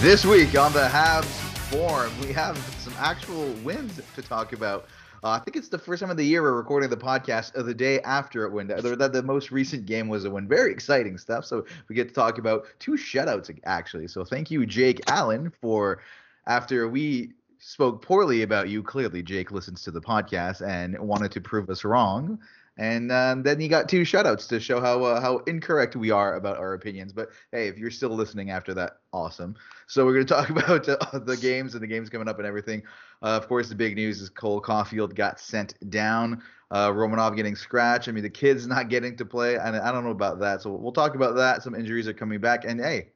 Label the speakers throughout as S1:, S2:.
S1: This week on the Habs Forum, we have some actual wins to talk about. Uh, I think it's the first time of the year we're recording the podcast of the day after it win. The, the, the most recent game was a win. Very exciting stuff. So we get to talk about two shutouts actually. So thank you, Jake Allen, for after we spoke poorly about you. Clearly, Jake listens to the podcast and wanted to prove us wrong. And um, then he got two shutouts to show how uh, how incorrect we are about our opinions. But hey, if you're still listening after that, awesome. So we're going to talk about uh, the games and the games coming up and everything. Uh, of course, the big news is Cole Caufield got sent down. Uh, Romanov getting scratched. I mean, the kid's not getting to play. and I don't know about that. So we'll talk about that. Some injuries are coming back. And hey,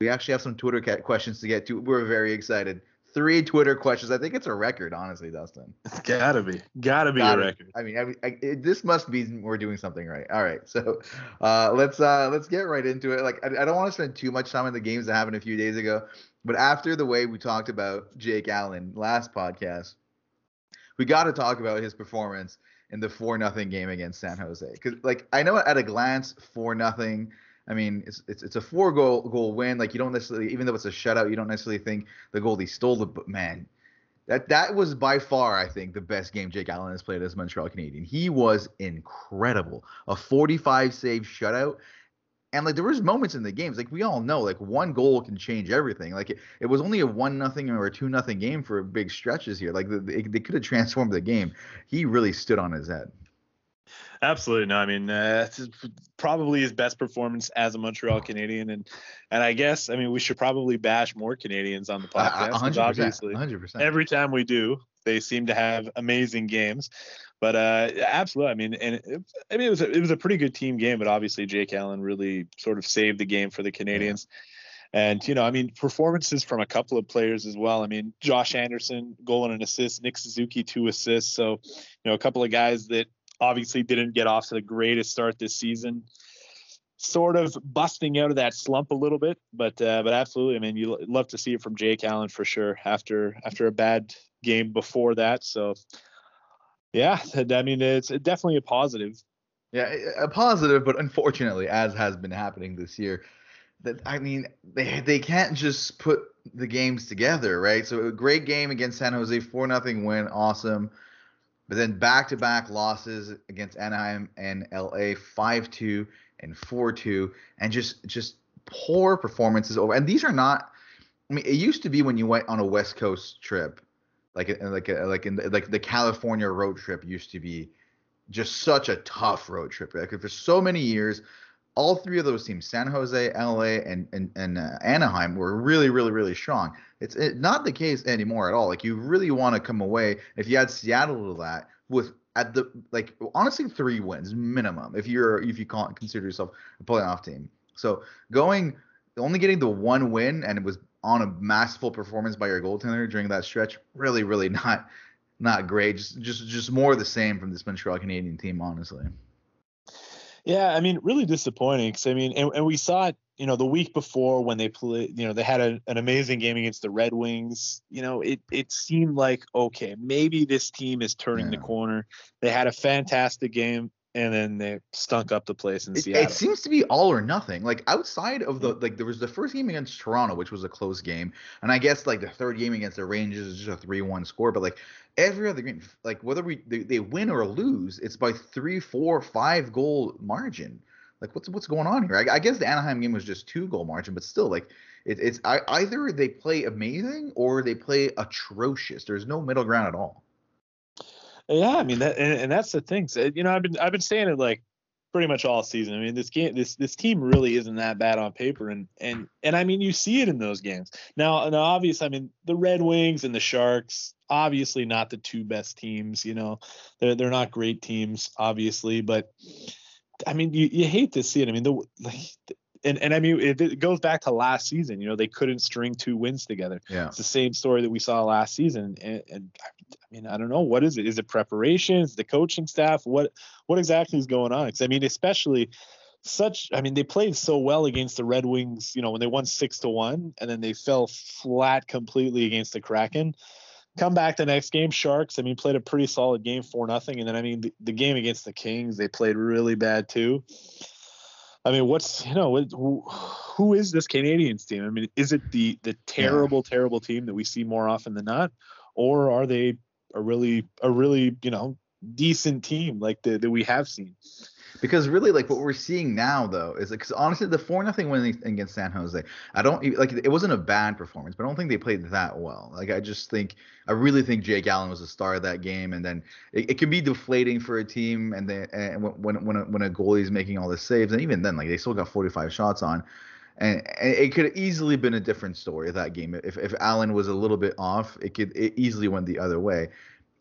S1: we actually have some Twitter questions to get to. We're very excited three Twitter questions. I think it's a record, honestly, Dustin.
S2: It's gotta be, gotta be gotta, a record.
S1: I mean, I, I, it, this must be we're doing something right. All right, so uh, let's uh, let's get right into it. Like, I, I don't want to spend too much time on the games that happened a few days ago, but after the way we talked about Jake Allen last podcast, we got to talk about his performance in the four nothing game against San Jose. Because, like, I know at a glance, four nothing I mean, it's, it's it's a four goal goal win. Like you don't necessarily, even though it's a shutout, you don't necessarily think the goalie stole the. But man, that that was by far, I think, the best game Jake Allen has played as Montreal Canadian. He was incredible. A 45 save shutout. And like there was moments in the games, like we all know, like one goal can change everything. Like it, it was only a one nothing or a two nothing game for big stretches here. Like they, they could have transformed the game. He really stood on his head.
S2: Absolutely no. I mean, uh, probably his best performance as a Montreal Canadian, and and I guess I mean we should probably bash more Canadians on the podcast. Uh, 100%, obviously, 100%. every time we do, they seem to have amazing games. But uh, absolutely, I mean, and it, I mean it was a, it was a pretty good team game, but obviously Jake Allen really sort of saved the game for the Canadians. Yeah. And, you know, I mean, performances from a couple of players as well. I mean, Josh Anderson, goal and an assist, Nick Suzuki, two assists. So, you know, a couple of guys that obviously didn't get off to the greatest start this season. Sort of busting out of that slump a little bit, but uh, but absolutely, I mean, you love to see it from Jake Allen for sure after after a bad game before that. So yeah, I mean, it's definitely a positive.
S1: Yeah, a positive, but unfortunately, as has been happening this year, that I mean, they they can't just put the games together, right? So a great game against San Jose, four nothing win, awesome. But then back to back losses against Anaheim and LA, 5 2 and 4 2, and just just poor performances over. And these are not, I mean, it used to be when you went on a West Coast trip, like like uh, like in like the California road trip used to be just such a tough road trip. Like for so many years, all three of those teams, San Jose, LA, and and, and uh, Anaheim, were really, really, really strong. It's it, not the case anymore at all. Like you really want to come away if you had Seattle to that with at the like honestly three wins minimum if you're if you can't consider yourself a playoff team. So going only getting the one win and it was on a masterful performance by your goaltender during that stretch, really, really not not great. Just just just more the same from this Montreal Canadian team, honestly.
S2: Yeah, I mean, really disappointing. Cause I mean, and, and we saw it, you know, the week before when they played, you know, they had a, an amazing game against the Red Wings. You know, it it seemed like okay, maybe this team is turning yeah. the corner. They had a fantastic game and then they stunk up the place in
S1: it,
S2: Seattle.
S1: It seems to be all or nothing. Like outside of the hmm. like there was the first game against Toronto, which was a close game, and I guess like the third game against the Rangers is just a three-one score. But like every other game, like whether we they, they win or lose, it's by three, four, five goal margin. Like what's what's going on here? I, I guess the Anaheim game was just two goal margin, but still like it, it's I, either they play amazing or they play atrocious. There's no middle ground at all.
S2: Yeah, I mean that, and, and that's the thing. So, uh, you know, I've been I've been saying it like pretty much all season. I mean, this game, this this team really isn't that bad on paper, and and and I mean, you see it in those games. Now, now, obviously, I mean, the Red Wings and the Sharks, obviously not the two best teams. You know, they're they're not great teams, obviously, but I mean, you, you hate to see it. I mean, the like and and I mean it, it, goes back to last season. You know, they couldn't string two wins together.
S1: Yeah,
S2: it's the same story that we saw last season. And, and I mean, I don't know what is it. Is it preparation? Is the coaching staff? What what exactly is going on? Because I mean, especially such. I mean, they played so well against the Red Wings. You know, when they won six to one, and then they fell flat completely against the Kraken. Come back the next game, Sharks. I mean, played a pretty solid game, four nothing, and then I mean, the, the game against the Kings, they played really bad too I mean, what's you know, who, who is this Canadiens team? I mean, is it the the terrible, yeah. terrible team that we see more often than not, or are they a really a really you know decent team like the, that we have seen?
S1: Because really, like what we're seeing now, though, is because like, honestly, the four nothing win against San Jose, I don't like it wasn't a bad performance, but I don't think they played that well. Like I just think, I really think Jake Allen was the star of that game, and then it, it can be deflating for a team, and then and when when a, when a goalie is making all the saves, and even then, like they still got 45 shots on. And, and it could have easily been a different story that game. If, if Allen was a little bit off, it could it easily went the other way.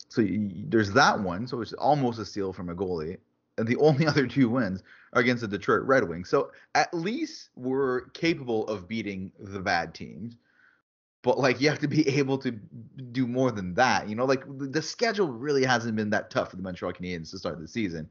S1: So you, there's that one. So it's almost a steal from a goalie and the only other two wins are against the Detroit Red Wings. So at least we're capable of beating the bad teams. But like you have to be able to do more than that. You know, like the schedule really hasn't been that tough for the Montreal Canadiens to start the season.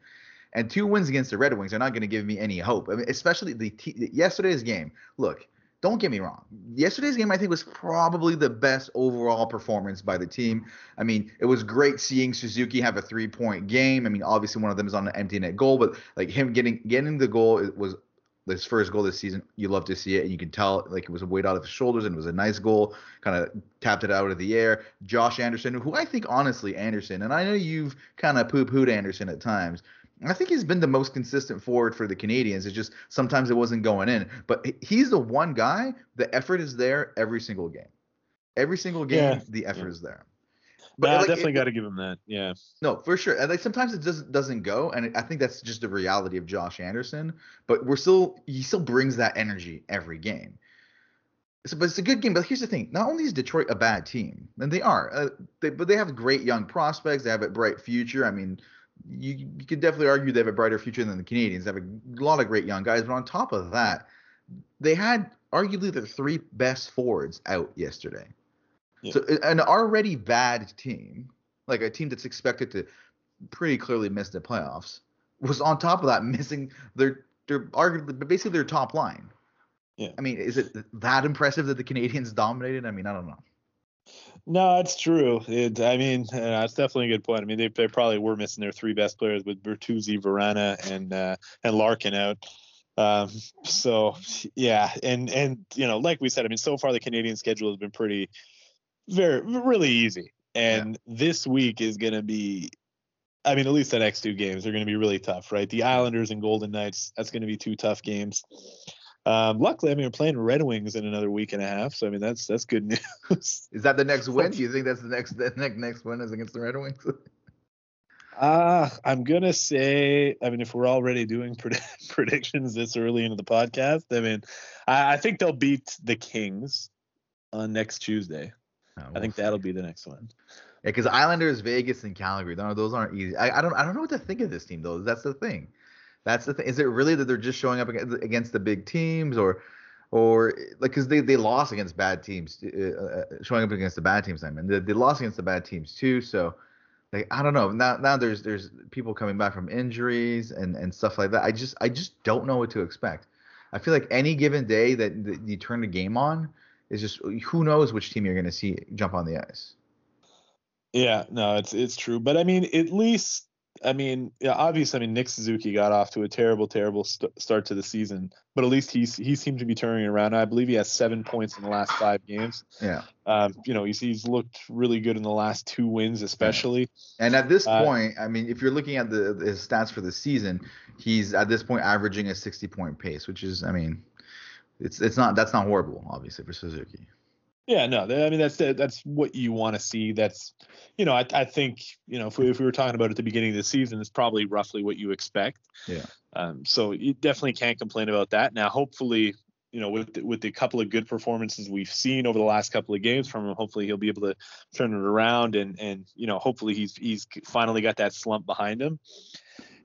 S1: And two wins against the Red Wings are not going to give me any hope. I mean, especially the t- yesterday's game. Look, don't get me wrong. Yesterday's game, I think, was probably the best overall performance by the team. I mean, it was great seeing Suzuki have a three-point game. I mean, obviously one of them is on an empty net goal, but like him getting getting the goal it was his first goal this season. You love to see it, and you can tell like it was a weight out of his shoulders, and it was a nice goal. Kind of tapped it out of the air. Josh Anderson, who I think honestly Anderson, and I know you've kind of poo-pooed Anderson at times, I think he's been the most consistent forward for the Canadians. It's just sometimes it wasn't going in, but he's the one guy. The effort is there every single game. Every single game, yeah. the effort yeah. is there.
S2: But I like, definitely got to give him that. Yeah.
S1: No, for sure. And like sometimes it just doesn't go, and I think that's just the reality of Josh Anderson. But we're still he still brings that energy every game. So, but it's a good game. But here's the thing: not only is Detroit a bad team, and they are, uh, they, but they have great young prospects. They have a bright future. I mean, you, you could definitely argue they have a brighter future than the Canadians. They have a lot of great young guys, but on top of that, they had arguably their three best forwards out yesterday. Yeah. So an already bad team, like a team that's expected to pretty clearly miss the playoffs, was on top of that missing their their arguably basically their top line. Yeah. I mean, is it that impressive that the Canadians dominated? I mean, I don't know.
S2: No, it's true. It, I mean, uh, that's definitely a good point. I mean, they, they probably were missing their three best players with Bertuzzi, Vrana, and uh, and Larkin out. Um, so yeah, and and you know, like we said, I mean, so far the Canadian schedule has been pretty, very really easy, and yeah. this week is going to be. I mean, at least the next two games are going to be really tough, right? The Islanders and Golden Knights, that's going to be two tough games. Um, luckily, I mean, we're playing Red Wings in another week and a half, so I mean, that's that's good news.
S1: Is that the next win? Do you think that's the next the next next win is against the Red Wings?
S2: Uh, I'm gonna say, I mean, if we're already doing pred- predictions this early into the podcast, I mean, I, I, think they'll beat the Kings on next Tuesday. Oh, I think that'll be the next one.
S1: Yeah, because Islanders, Vegas, and Calgary, those aren't easy. I, I don't, I don't know what to think of this team though. That's the thing. That's the thing. Is it really that they're just showing up against the big teams, or, or like because they, they lost against bad teams, uh, uh, showing up against the bad teams. I mean, they, they lost against the bad teams too. So, like I don't know. Now now there's there's people coming back from injuries and and stuff like that. I just I just don't know what to expect. I feel like any given day that, that you turn the game on is just who knows which team you're going to see jump on the ice.
S2: Yeah, no, it's it's true. But I mean, at least I mean, yeah, obviously, I mean, Nick Suzuki got off to a terrible, terrible st- start to the season, but at least he's he seemed to be turning around. I believe he has seven points in the last five games.
S1: Yeah.
S2: Um, you know, he's he's looked really good in the last two wins, especially.
S1: And at this uh, point, I mean, if you're looking at the his stats for the season, he's at this point averaging a 60 point pace, which is, I mean, it's it's not that's not horrible, obviously, for Suzuki.
S2: Yeah, no, I mean that's that's what you want to see. That's, you know, I, I think you know if we, if we were talking about at the beginning of the season, it's probably roughly what you expect.
S1: Yeah.
S2: Um, so you definitely can't complain about that. Now, hopefully, you know, with the, with the couple of good performances we've seen over the last couple of games from him, hopefully he'll be able to turn it around and and you know hopefully he's he's finally got that slump behind him.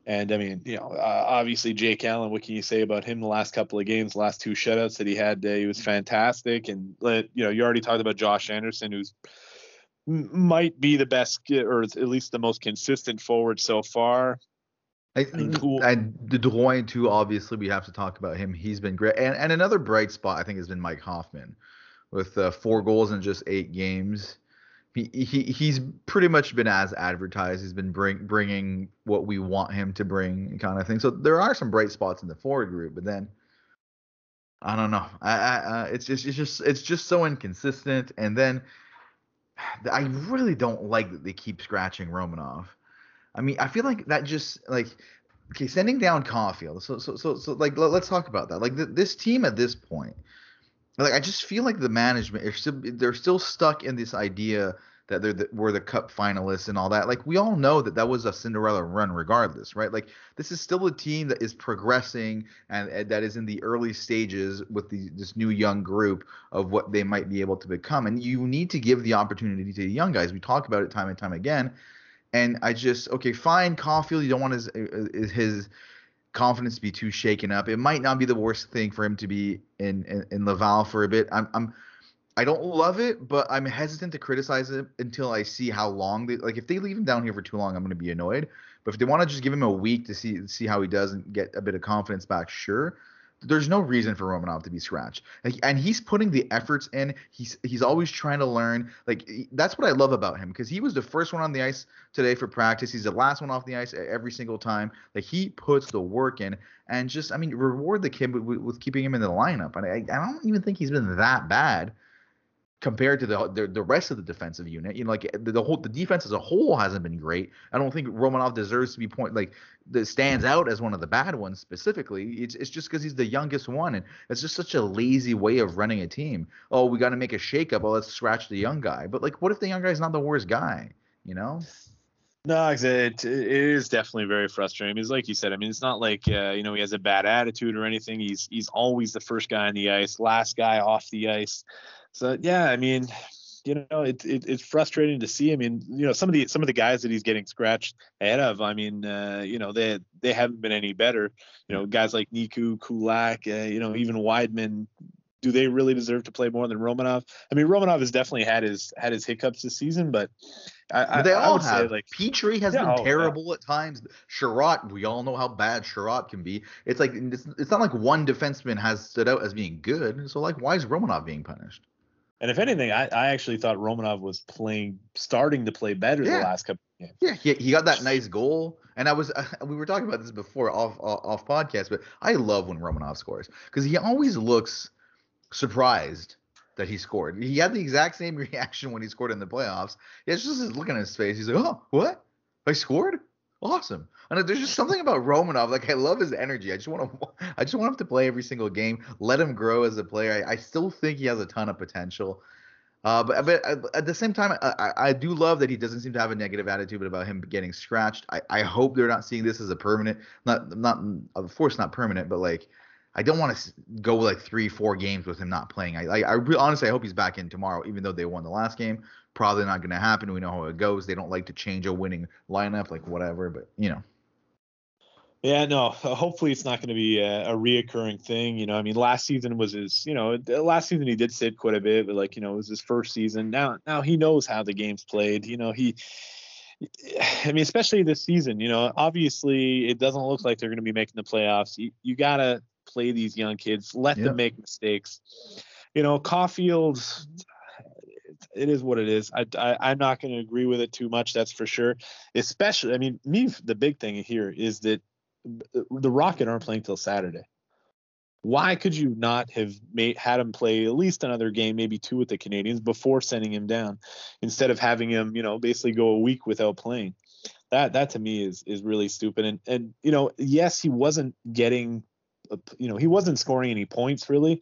S2: And I mean, you know, uh, obviously Jake Allen. What can you say about him? The last couple of games, last two shutouts that he had, uh, he was fantastic. And you know, you already talked about Josh Anderson, who's might be the best or at least the most consistent forward so far.
S1: I, cool. And the Drouin too. Obviously, we have to talk about him. He's been great. And and another bright spot I think has been Mike Hoffman, with uh, four goals in just eight games. He, he he's pretty much been as advertised. He's been bring, bringing what we want him to bring, kind of thing. So there are some bright spots in the forward group, but then I don't know. I, I it's just it's just it's just so inconsistent. And then I really don't like that they keep scratching Romanov. I mean, I feel like that just like okay, sending down Caufield. So so so so like let, us talk about that. Like th- this team at this point, like I just feel like the management are still they're still stuck in this idea that they're the, were the cup finalists and all that. Like we all know that that was a Cinderella run, regardless, right? Like this is still a team that is progressing and, and that is in the early stages with the, this new young group of what they might be able to become. And you need to give the opportunity to the young guys. We talk about it time and time again. And I just okay, fine, Caufield. You don't want his uh, uh, his confidence to be too shaken up. It might not be the worst thing for him to be in in, in Laval for a bit. I'm I'm I don't love it, but I'm hesitant to criticize it until I see how long they like. If they leave him down here for too long, I'm going to be annoyed. But if they want to just give him a week to see see how he does and get a bit of confidence back, sure there's no reason for Romanov to be scratched. And he's putting the efforts in. He's he's always trying to learn. Like that's what I love about him because he was the first one on the ice today for practice. He's the last one off the ice every single time. Like he puts the work in and just I mean reward the kid with, with keeping him in the lineup. And I, I don't even think he's been that bad compared to the, the, the rest of the defensive unit. You know, like the, the, whole the defense as a whole hasn't been great. I don't think Romanov deserves to be point like that stands out as one of the bad ones specifically. It's it's just because he's the youngest one, and it's just such a lazy way of running a team. Oh, we got to make a shakeup. Oh, let's scratch the young guy. But like, what if the young guy's not the worst guy? You know.
S2: No, it, it is definitely very frustrating. Because, like you said, I mean, it's not like uh, you know he has a bad attitude or anything. He's he's always the first guy on the ice, last guy off the ice. So yeah, I mean, you know, it, it, it's frustrating to see. I mean, you know, some of the some of the guys that he's getting scratched ahead of. I mean, uh, you know, they they haven't been any better. You know, guys like Niku, Kulak, uh, you know, even Wideman. Do they really deserve to play more than Romanov? I mean, Romanov has definitely had his had his hiccups this season, but I,
S1: they
S2: I,
S1: all I have. Say, like Petry has yeah, been oh, terrible yeah. at times. Chiarot, we all know how bad Chiarot can be. It's like it's, it's not like one defenseman has stood out as being good. So like, why is Romanov being punished?
S2: And if anything, I, I actually thought Romanov was playing, starting to play better yeah. the last couple
S1: of games. Yeah, he, he got that nice goal. And I was, uh, we were talking about this before off, off, off podcast, but I love when Romanov scores because he always looks surprised that he scored. He had the exact same reaction when he scored in the playoffs. It's just his look on his face. He's like, oh, what? I scored? Awesome. And there's just something about Romanov. Like I love his energy. I just want to, I just want him to play every single game. Let him grow as a player. I, I still think he has a ton of potential. Uh, but but uh, at the same time, I, I do love that he doesn't seem to have a negative attitude about him getting scratched. I, I hope they're not seeing this as a permanent, not not of course not permanent, but like I don't want to go like three four games with him not playing. I I, I honestly I hope he's back in tomorrow, even though they won the last game. Probably not going to happen. We know how it goes. They don't like to change a winning lineup, like whatever. But you know.
S2: Yeah, no. Hopefully, it's not going to be a, a, reoccurring thing. You know, I mean, last season was his. You know, last season he did sit quite a bit, but like, you know, it was his first season. Now, now he knows how the game's played. You know, he. I mean, especially this season. You know, obviously, it doesn't look like they're going to be making the playoffs. You, you gotta play these young kids, let yep. them make mistakes. You know, Caufield it is what it is. I, I am not going to agree with it too much. That's for sure. Especially, I mean, me the big thing here is that the Rocket aren't playing till Saturday. Why could you not have made had him play at least another game, maybe two with the Canadians before sending him down, instead of having him, you know, basically go a week without playing? That that to me is is really stupid. And and you know, yes, he wasn't getting, you know, he wasn't scoring any points really,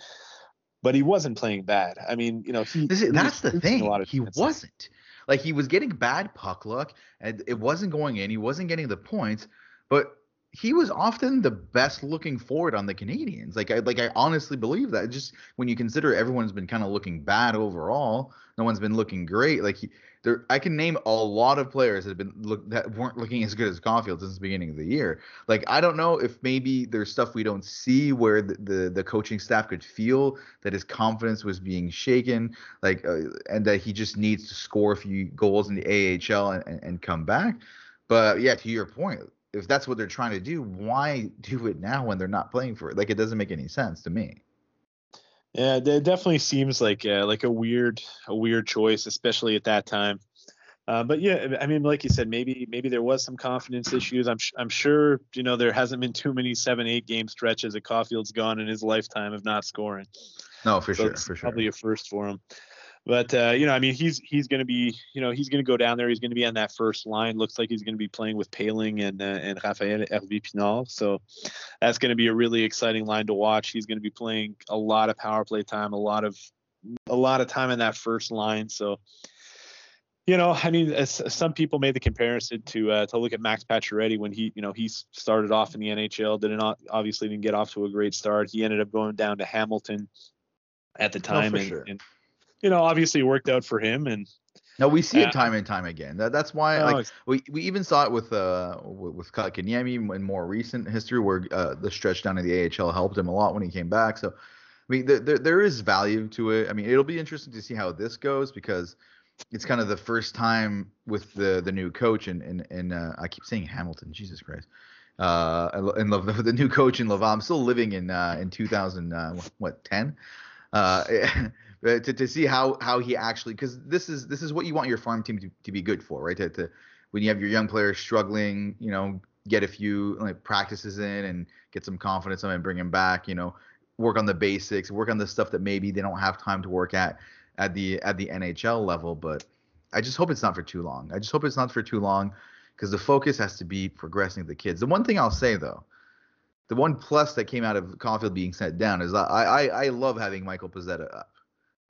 S2: but he wasn't playing bad. I mean, you know, he.
S1: Is, that's the thing. he wasn't. Like he was getting bad puck luck, and it wasn't going in. He wasn't getting the points, but he was often the best looking forward on the Canadians. Like I like I honestly believe that. Just when you consider everyone's been kind of looking bad overall, no one's been looking great. Like he, there, I can name a lot of players that have been look that weren't looking as good as Caufield since the beginning of the year. Like I don't know if maybe there's stuff we don't see where the the, the coaching staff could feel that his confidence was being shaken, like uh, and that he just needs to score a few goals in the AHL and, and, and come back. But yeah, to your point, if that's what they're trying to do, why do it now when they're not playing for it? Like it doesn't make any sense to me.
S2: Yeah, it definitely seems like uh, like a weird a weird choice, especially at that time. Uh, but yeah, I mean, like you said, maybe maybe there was some confidence issues. I'm I'm sure you know there hasn't been too many seven eight game stretches that Caufield's gone in his lifetime of not scoring.
S1: No, for so sure, for sure.
S2: Probably a first for him. But uh, you know, I mean, he's he's going to be, you know, he's going to go down there. He's going to be on that first line. Looks like he's going to be playing with Poehling and uh, and Rafaël Harvey-Pinard. So that's going to be a really exciting line to watch. He's going to be playing a lot of power play time, a lot of a lot of time in that first line. So you know, I mean, some people made the comparison to uh, to look at Max Pacioretty when he, you know, he started off in the NHL, did not obviously didn't get off to a great start. He ended up going down to Hamilton at the time, and, sure. and, you know, obviously worked out for him. And
S1: no, we see uh, it time and time again. That, that's why, like, we, we even saw it with uh with Kotkaniemi in more recent history, where uh, the stretch down in the AHL helped him a lot when he came back. So, I mean, there, there, there is value to it. I mean, it'll be interesting to see how this goes because it's kind of the first time with the the new coach and and and uh, I keep saying Hamilton, Jesus Christ. Uh, and love the, the new coach in Laval. I'm still living in uh, in 2000 uh, what 10. Uh, Uh, to, to see how how he actually because this is this is what you want your farm team to, to be good for, right? To, to when you have your young players struggling, you know, get a few like practices in and get some confidence on and bring them back, you know, work on the basics, work on the stuff that maybe they don't have time to work at at the at the NHL level. But I just hope it's not for too long. I just hope it's not for too long because the focus has to be progressing the kids. The one thing I'll say though, the one plus that came out of Caufield being sent down is I I, I love having Michael Pezzetta up. Uh,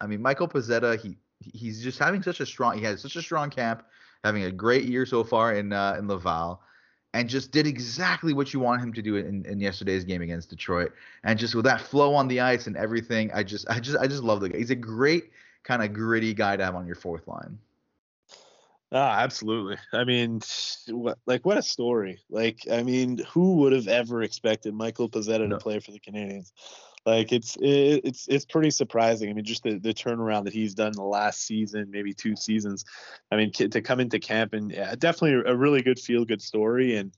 S1: I mean Michael Pezzetta he he's just having such a strong he had such a strong camp, having a great year so far in uh, in Laval and just did exactly what you want him to do in, in yesterday's game against Detroit. And just with that flow on the ice and everything, I just I just I just love the guy. He's a great kind of gritty guy to have on your fourth line.
S2: Ah, absolutely. I mean, what like what a story. Like, I mean, who would have ever expected Michael Pezzetta no. to play for the Canadiens? Like, it's it, it's it's pretty surprising. I mean, just the the turnaround that he's done the last season, maybe two seasons. I mean, to come into camp and yeah, definitely a really good feel good story. And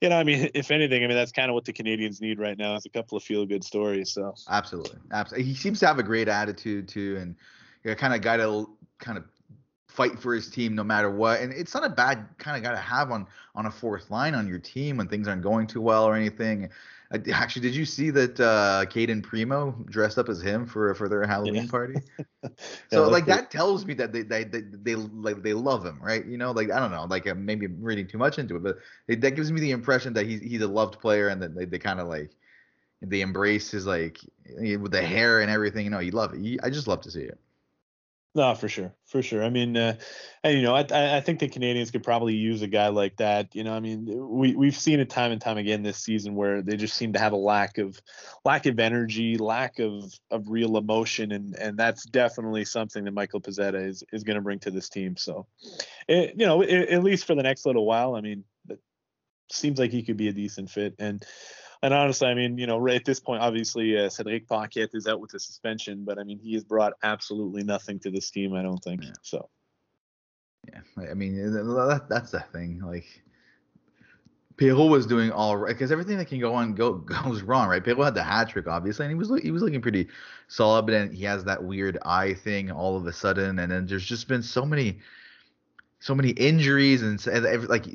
S2: you know, I mean, if anything, I mean that's kind of what the Canadians need right now is a couple of feel good stories. So
S1: absolutely, absolutely. He seems to have a great attitude too, and you know, kind of guy to kind of fight for his team no matter what. And it's not a bad kind of guy to have on on a fourth line on your team when things aren't going too well or anything. Actually, did you see that uh Cayden Primeau dressed up as him for for their Halloween yeah. party? so yeah, like that tells me that they, they they they like they love him, right? You know, like I don't know, like maybe I'm reading too much into it, but it, that gives me the impression that he's he's a loved player and that they, they kind of like they embrace his like with the hair and everything. You know, you love it. I just love to see it.
S2: No, for sure, for sure. I mean, uh, and you know, I I think the Canadians could probably use a guy like that. You know, I mean, we we've seen it time and time again this season where they just seem to have a lack of lack of energy, lack of of real emotion, and and that's definitely something that Michael Pezzetta is is going to bring to this team. So, it, you know, it, at least for the next little while, I mean, it seems like he could be a decent fit, and and honestly, I mean, you know, right at this point, obviously, uh, Cedric Paquette is out with a suspension, but I mean, he has brought absolutely nothing to this team. I don't think yeah. so.
S1: Yeah, I mean, that, that's the thing. Like, Perreault was doing all right because everything that can go on go goes wrong, right? Perreault had the hat trick, obviously, and he was he was looking pretty solid, but then he has that weird eye thing all of a sudden, and then there's just been so many so many injuries and, like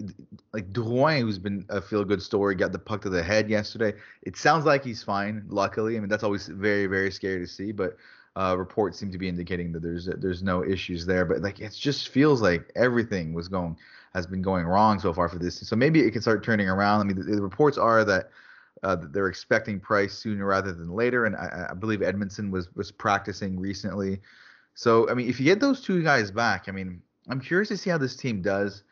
S1: like Drouin, who's been a feel good story, got the puck to the head yesterday. It sounds like he's fine. Luckily, I mean that's always very very scary to see, but uh, reports seem to be indicating that there's there's no issues there. But like it just feels like everything was going has been going wrong so far for this. So maybe it can start turning around. I mean the, the reports are that. Uh, they're expecting Price sooner rather than later, and I, I believe Edmundson was was practicing recently. So I mean, if you get those two guys back, I mean, I'm curious to see how this team does.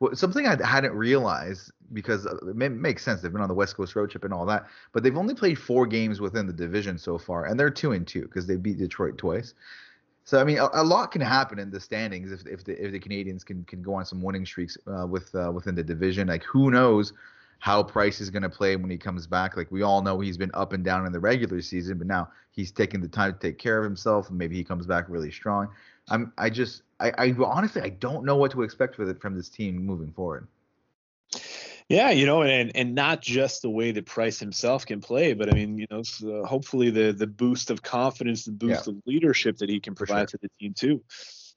S1: Well, something I hadn't realized because uh, it makes sense. They've been on the West Coast road trip and all that, but they've only played four games within the division so far, and they're two and two because they beat Detroit twice. So I mean, a, a, lot can happen in the standings if if the if the Canadiens can can go on some winning streaks uh, with uh, within the division. Like who knows how Price is going to play when he comes back. Like we all know he's been up and down in the regular season, but now he's taking the time to take care of himself, and maybe he comes back really strong. I'm I just I, I honestly I don't know what to expect for the, from this team moving forward.
S2: Yeah, you know, and and not just the way that Price himself can play, but I mean, you know, so uh, hopefully the the boost of confidence, the boost yeah. of leadership that he can provide sure. to the team too.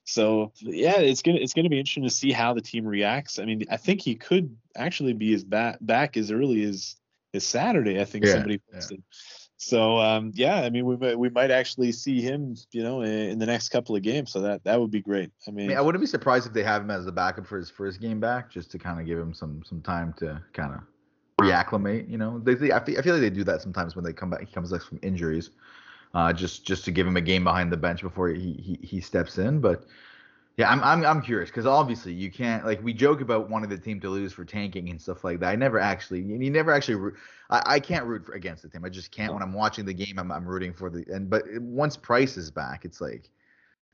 S2: So yeah, it's gonna it's gonna be interesting to see how the team reacts. I mean, I think he could actually be as back back as early as as Saturday. I think yeah, somebody posted. Yeah. So um, yeah, I mean, we might, we might actually see him, you know, in, in, the next couple of games. So that that would be great. I mean, I, mean,
S1: I wouldn't be surprised if they have him as the backup for his first game back, just to kind of give him some some time to kind of reacclimate. You know, they, they I, feel, I feel like they do that sometimes when they come back. He comes back from injuries, uh, just just to give him a game behind the bench before he he, he steps in. But yeah, I'm I'm I'm curious because obviously you can't like we joke about wanting the team to lose for tanking and stuff like that. I never actually you never actually I, I can't root for, against the team. I just can't when I'm watching the game. I'm I'm rooting for the and but once Price is back, it's like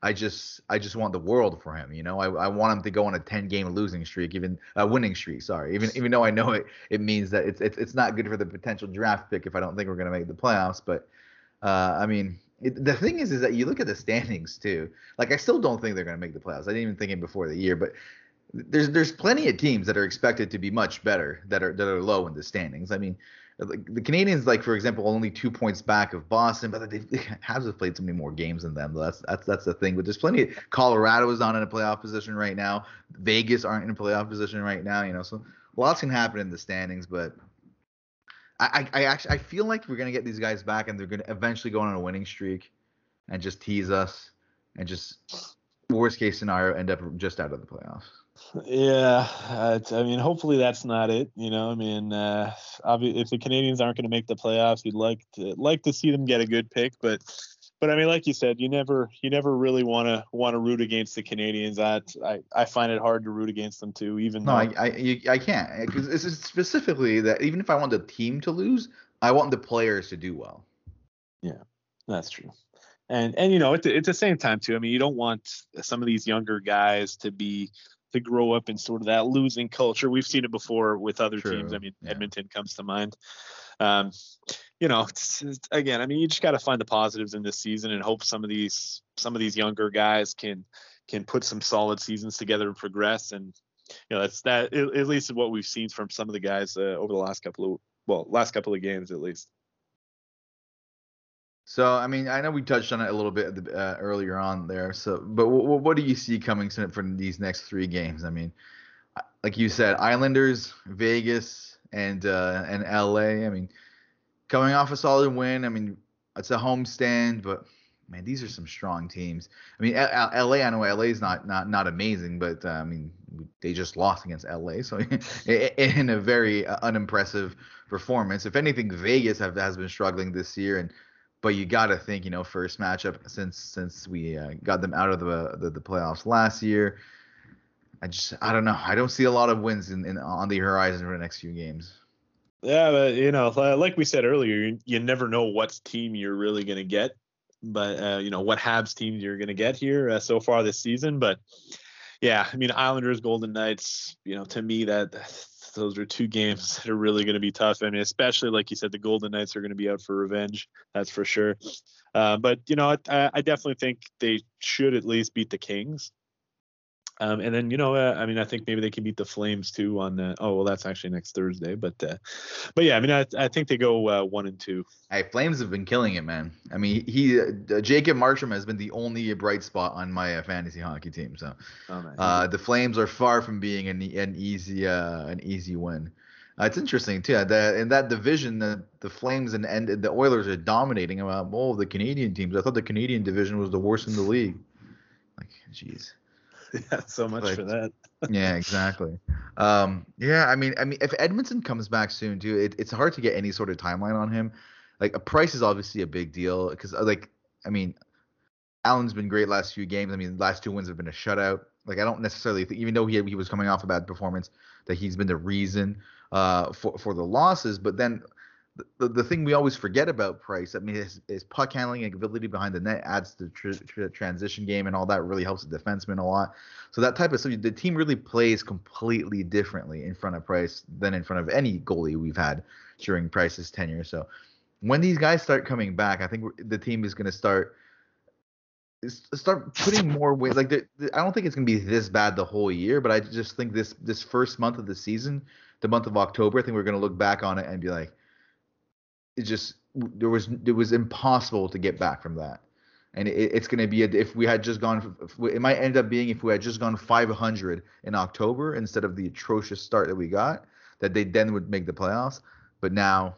S1: I just I just want the world for him. You know, I, I want him to go on a 10 game losing streak, even a winning streak. Sorry, even even though I know it it means that it's it's it's not good for the potential draft pick if I don't think we're gonna make the playoffs. But uh, I mean, it, the thing is, is that you look at the standings too. Like I still don't think they're going to make the playoffs. I didn't even think it before the year, but there's there's plenty of teams that are expected to be much better that are that are low in the standings. I mean, the Canadians, like for example, only two points back of Boston, but they, they have played so many more games than them. That's that's that's the thing. But there's plenty. Of, Colorado is not in a playoff position right now. Vegas aren't in a playoff position right now. You know, so lots can happen in the standings, but I, I actually I feel like we're gonna get these guys back and they're gonna eventually go on a winning streak and just tease us and just worst case scenario end up just out of the playoffs.
S2: Yeah, I mean, hopefully that's not it. You know, I mean, uh, if the Canadians aren't going to make the playoffs, you'd like to like to see them get a good pick, but but I mean, like you said, you never you never really want to want to root against the Canadians. I, I I find it hard to root against them too. Even
S1: no, though, I I, you, I can't because it's specifically that even if I want the team to lose, I want the players to do well.
S2: Yeah, that's true. And and you know, at the, at the same time too, I mean, you don't want some of these younger guys to be to grow up in sort of that losing culture. We've seen it before with other True. teams. I mean, yeah. Edmonton comes to mind. Um, you know, it's, it's, again, I mean, you just got to find the positives in this season and hope some of these some of these younger guys can can put some solid seasons together and progress. And you know, that's that at least what we've seen from some of the guys uh, over the last couple of well, last couple of games at least.
S1: So, I mean, I know we touched on it a little bit uh, earlier on there. So, but w- what do you see coming for these next three games? I mean, like you said, Islanders, Vegas, and uh, and LA. I mean, coming off a solid win. I mean, it's a homestand, but man, these are some strong teams. I mean, L- LA. I know LA is not not not amazing, but uh, I mean, they just lost against LA, so in a very uh, unimpressive performance. If anything, Vegas have, has been struggling this year, and but you got to think, you know, first matchup since since we uh, got them out of the, the, the playoffs last year. I just I don't know. I don't see a lot of wins in, in on the horizon for the next few games.
S2: Yeah, but you know, like we said earlier, you, never know what team you're really going to get, but uh, you know what Habs team you're going to get here uh, so far this season. But yeah, I mean Islanders, Golden Knights. You know, to me that those are two games that are really going to be tough. I mean, especially like you said, the Golden Knights are going to be out for revenge. That's for sure. Uh, but you know, I, I definitely think they should at least beat the Kings. Um, and then you know, uh, I mean, I think maybe they can beat the Flames too on the. Oh well, that's actually next Thursday. But uh, but yeah, I mean, I, I think they go uh, one and two.
S1: Hey, Flames have been killing it, man. I mean, he uh, Jacob Markstrom has been the only bright spot on my uh, fantasy hockey team. So oh, uh, the Flames are far from being an an easy uh, an easy win. Uh, it's interesting too that in that division, the, the Flames and, and the Oilers are dominating about all of the Canadian teams. I thought the Canadian division was the worst in the league. Like, jeez.
S2: yeah, so much but, for that.
S1: yeah, exactly. Um, yeah, I mean, I mean, if Edmundson comes back soon too, it, it's hard to get any sort of timeline on him. Like a price is obviously a big deal because, uh, like, I mean, Allen's been great last few games. I mean, last two wins have been a shutout. Like, I don't necessarily think, even though he he was coming off a bad performance, that he's been the reason uh, for for the losses. But then the, the thing we always forget about Price, I mean, his, his puck handling and ability behind the net adds to the tr- tr- transition game and all that really helps the defenseman a lot. So that type of stuff, the team really plays completely differently in front of Price than in front of any goalie we've had during Price's tenure. So when these guys start coming back, I think the team is going to start start putting more weight. Like, the, the, I don't think it's gonna be this bad the whole year, but I just think this this first month of the season, the month of October, I think we're gonna look back on it and be like, it just there was it was impossible to get back from that, and it, it's gonna be a, if we had just gone, it might end up being if we had just gone 500 in October instead of the atrocious start that we got, that they then would make the playoffs. But now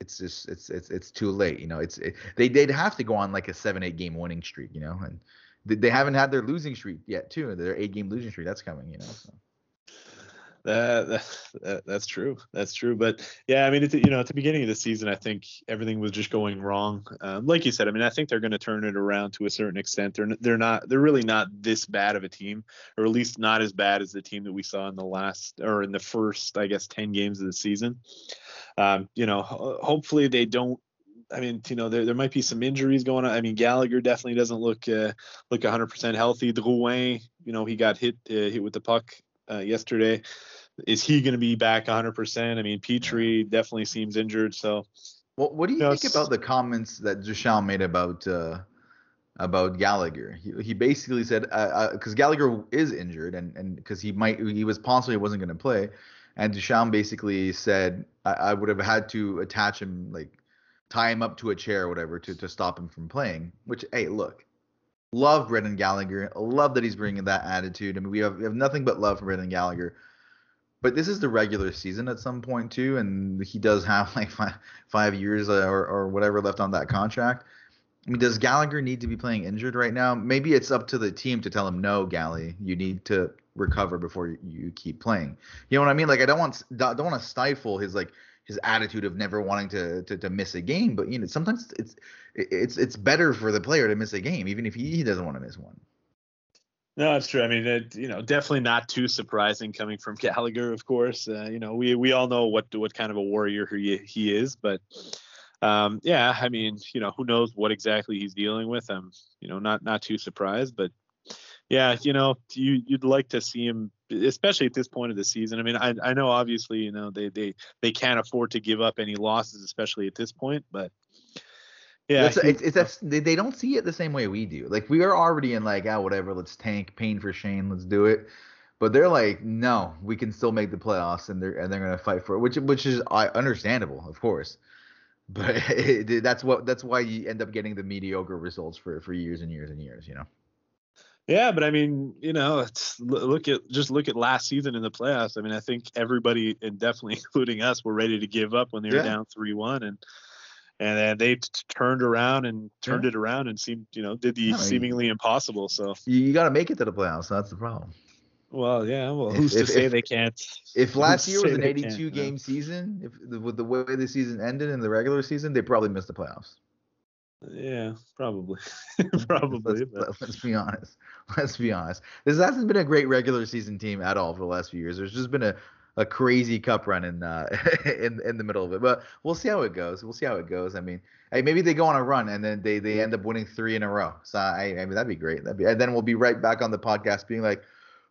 S1: it's just it's it's it's too late. You know, it's it, they they'd have to go on like a seven eight game winning streak. You know, and they haven't had their losing streak yet too. Their eight game losing streak that's coming. You know. So.
S2: That, that, that's true. That's true. But yeah, I mean, you know, at the beginning of the season, I think everything was just going wrong. Um, like you said, I mean, I think they're going to turn it around to a certain extent. They're they're not they're really not this bad of a team, or at least not as bad as the team that we saw in the last or in the first, I guess, ten games of the season. Um, you know, hopefully they don't I mean, you know, there, there might be some injuries going on. I mean, Gallagher definitely doesn't look uh, look 100% healthy. Drouin, you know, he got hit uh, hit with the puck uh, yesterday. Is he going to be back 100%? I mean, Petry definitely seems injured. So,
S1: well, what do you, you think know, about the comments that Ducharme made about uh, about Gallagher? He, he basically said because uh, uh Gallagher is injured and and because he might he was possibly wasn't going to play, and Ducharme basically said I, I would have had to attach him like tie him up to a chair or whatever to to stop him from playing. Which hey, look, love Brendan Gallagher. Love that he's bringing that attitude. I mean, we have, we have nothing but love for Brendan Gallagher. But this is the regular season at some point too, and he does have like five, five years uh, or, or whatever left on that contract. I mean, does Gallagher need to be playing injured right now? Maybe it's up to the team to tell him, no, Gally, you need to recover before you keep playing. You know what I mean? Like, I don't want don't want to stifle his like his attitude of never wanting to, to to miss a game, but you know, sometimes it's it's it's better for the player to miss a game, even if he, doesn't want to miss one.
S2: No, that's true. I mean, it, you know, definitely not too surprising coming from Gallagher, of course. Uh, you know, we we all know what what kind of a warrior he he is, but um, yeah, I mean, you know, who knows what exactly he's dealing with? I'm, you know, not not too surprised, but yeah, you know, you you'd like to see him, especially at this point of the season. I mean, I I know obviously, you know, they they they can't afford to give up any losses, especially at this point, but
S1: yeah, it's, it's, it's that's, they, they don't see it the same way we do. Like we are already in like, ah, oh, whatever, let's tank, pain for Shane, let's do it. But they're like, no, we can still make the playoffs, and they're and they're gonna fight for it, which which is uh, understandable, of course. But it, that's what that's why you end up getting the mediocre results for for years and years and years, you know.
S2: Yeah, but I mean, you know, it's look at just look at last season in the playoffs. I mean, I think everybody, and definitely including us, were ready to give up when they were yeah. down three one, and and then they t- turned around and turned yeah. it around and seemed, you know, did the no, seemingly impossible. So
S1: you, got to make it to the playoffs. That's the problem.
S2: Well, yeah. Well, who's if, to say if, they can't?
S1: If last year was an 82 game season, if with the way the season ended in the regular season, they probably missed the playoffs.
S2: Yeah, probably, probably.
S1: Let's, let's, be honest. Let's be honest. This hasn't been a great regular season team at all for the last few years. There's just been a a crazy cup run in uh, in in the middle of it. But we'll see how it goes. We'll see how it goes. I mean, hey, maybe they go on a run and then they they end up winning three in a row. So I, I mean that'd be great. That'd be and then we'll be right back on the podcast being like,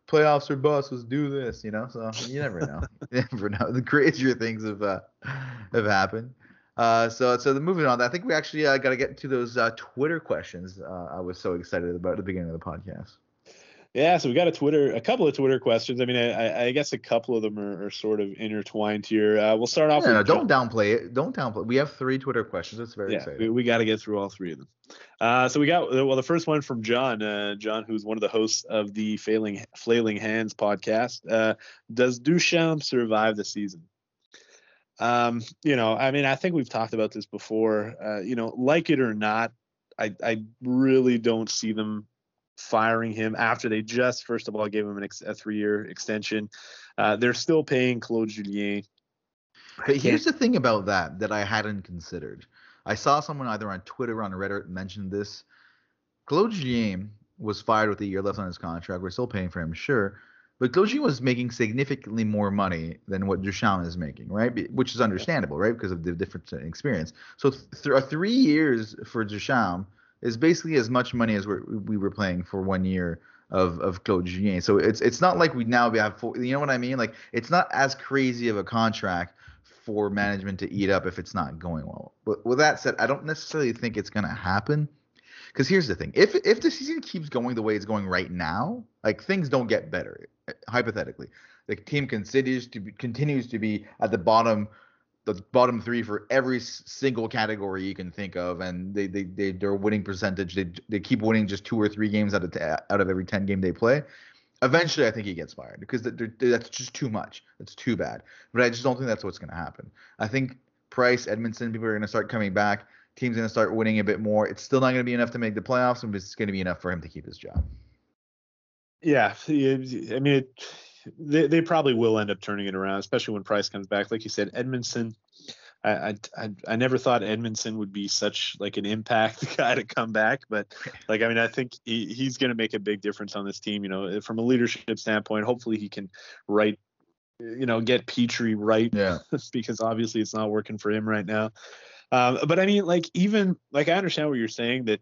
S1: playoffs or bust. Let's do this. You know. So you never know. you never know. The crazier things have uh, have happened. Uh, so so the moving on. I think we actually uh, got to get to those uh, Twitter questions. Uh, I was so excited about at the beginning of the podcast.
S2: Yeah, so we got a Twitter, a couple of Twitter questions. I mean, I, I guess a couple of them are, are sort of intertwined here. Uh, we'll start off.
S1: Yeah, with no, don't downplay it. Don't downplay. We have three Twitter questions. It's very
S2: yeah,
S1: exciting.
S2: We, we got to get through all three of them. Uh, so we got well, the first one from John. Uh, John, who's one of the hosts of the Failing Flailing Hands podcast. Uh, does Ducharme survive the season? Um, you know, I mean, I think we've talked about this before. Uh, you know, like it or not, I I really don't see them firing him after they just first of all gave him ex- a three-year extension. Uh, they're still paying Claude Julien.
S1: Hey, here's the thing about that that I hadn't considered. I saw someone either on Twitter or on Reddit mention this. Claude Julien was fired with a year left on his contract. We're still paying for him, sure. But Claude Julien was making significantly more money than what Ducharme is making, right? Which is understandable, right? Because of the difference in experience. So th- three years for Ducharme – is basically as much money as we're, we were playing for one year of of Claude Julien. So it's it's not like we now we have four, you know what I mean? Like it's not as crazy of a contract for management to eat up if it's not going well. But with that said, I don't necessarily think it's going to happen Because here's the thing: if if the season keeps going the way it's going right now, like things don't get better. Hypothetically, the team continues to be, continues to be at the bottom, the bottom three for every single category you can think of, and they they, they their winning percentage they they keep winning just two or three games out of t- out of every ten game they play. Eventually, I think he gets fired because that's just too much. That's too bad. But I just don't think that's what's going to happen. I think Price, Edmundson, people are going to start coming back. Team's going to start winning a bit more. It's still not going to be enough to make the playoffs, but it's going to be enough for him to keep his job.
S2: Yeah, I mean, they they probably will end up turning it around, especially when Price comes back. Like you said, Edmundson. I, I I never thought Edmundson would be such like an impact guy to come back, but like I mean I think he, he's going to make a big difference on this team. You know, from a leadership standpoint, hopefully he can write you know, get Petry right.
S1: Yeah.
S2: because obviously it's not working for him right now. Um, but I mean, like even like I understand what you're saying that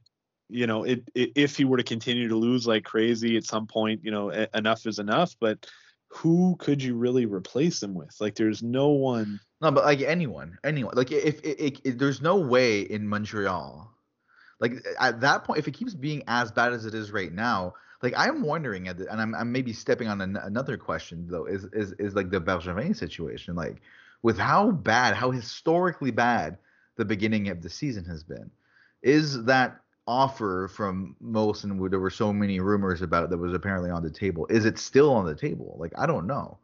S2: you know it, it, if he were to continue to lose like crazy at some point, you know, enough is enough. But who could you really replace him with? Like, there's no one.
S1: No, but like anyone, anyone. Like if, if, if there's no way in Montreal, like at that point, if it keeps being as bad as it is right now, like I'm wondering at the, and I'm, I'm maybe stepping on an, another question though is is is like the Bergevin situation like with how bad how historically bad the beginning of the season has been is that offer from Molson where there were so many rumors about that was apparently on the table. Is it still on the table? Like I don't know.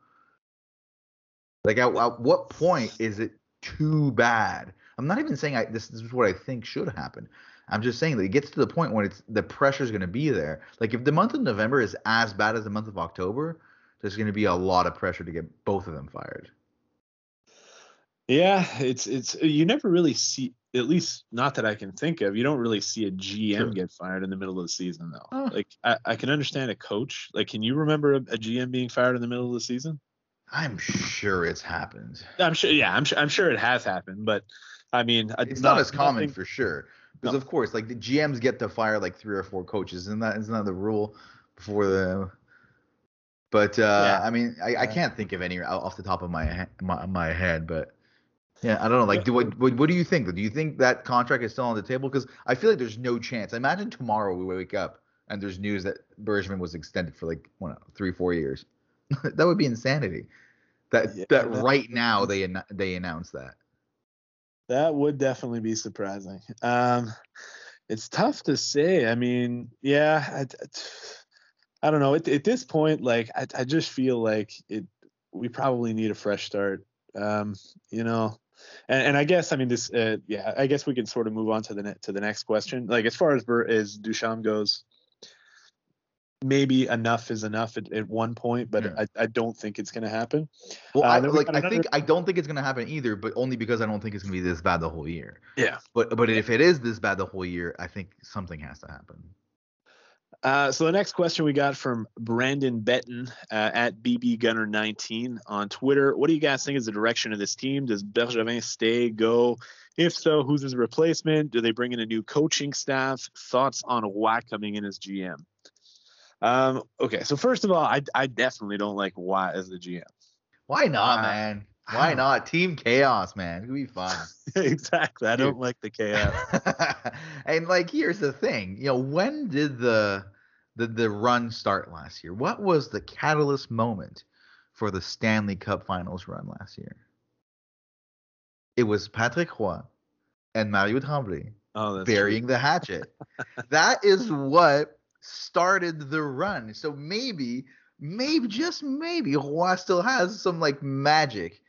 S1: Like at, at what point is it too bad? I'm not even saying I this, this is what I think should happen. I'm just saying that it gets to the point when it's the pressure is going to be there. Like if the month of November is as bad as the month of October, there's going to be a lot of pressure to get both of them fired.
S2: Yeah, it's it's you never really see at least not that I can think of. You don't really see a GM sure. get fired in the middle of the season though. Like I, I can understand a coach. Like can you remember a, a GM being fired in the middle of the season?
S1: I'm sure it's happened.
S2: I'm sure. Yeah, I'm sure. I'm sure it has happened, but I mean,
S1: it's not, not as common nothing, for sure. Because no. of course, like the GMs get to fire like three or four coaches, and that isn't that the rule before the. But uh, yeah. I mean, I, I can't think of any off the top of my my, my head, but yeah, I don't know. Like, do what, what, what do you think? Do you think that contract is still on the table? Because I feel like there's no chance. Imagine tomorrow we wake up and there's news that Bergevin was extended for like what, three, four years. that would be insanity. That yeah, that right now they they announced that.
S2: That would definitely be surprising. Um, it's tough to say. I mean, yeah, I, I don't know. At, at, this point, like, I, I just feel like it. We probably need a fresh start. Um, you know, and, and I guess I mean this. Uh, yeah, I guess we can sort of move on to the ne- to the next question. Like, as far as as Ducharme goes, maybe enough is enough at, at one point, but yeah. I, I don't think it's going to happen.
S1: Well, uh, I, like I think I don't think it's going to happen either, but only because I don't think it's going to be this bad the whole year.
S2: Yeah.
S1: But but if it is this bad the whole year, I think something has to happen.
S2: Uh, so the next question we got from Brandon Betton uh, at BB Gunner 19 on Twitter. What do you guys think is the direction of this team? Does Bergevin stay, go? If so, who's his replacement? Do they bring in a new coaching staff? Thoughts on Roy coming in as GM? Um, okay, so first of all, I I definitely don't like Watt as the GM.
S1: Why not, uh, man? Why not? Team chaos, man. It'll be fun.
S2: exactly. I don't like the chaos.
S1: and like, here's the thing. You know, when did the the the run start last year? What was the catalyst moment for the Stanley Cup Finals run last year? It was Patrick Roy and Mario Tremblay oh, burying true. the hatchet. that is what started the run. So maybe, maybe just maybe Roy still has some like magic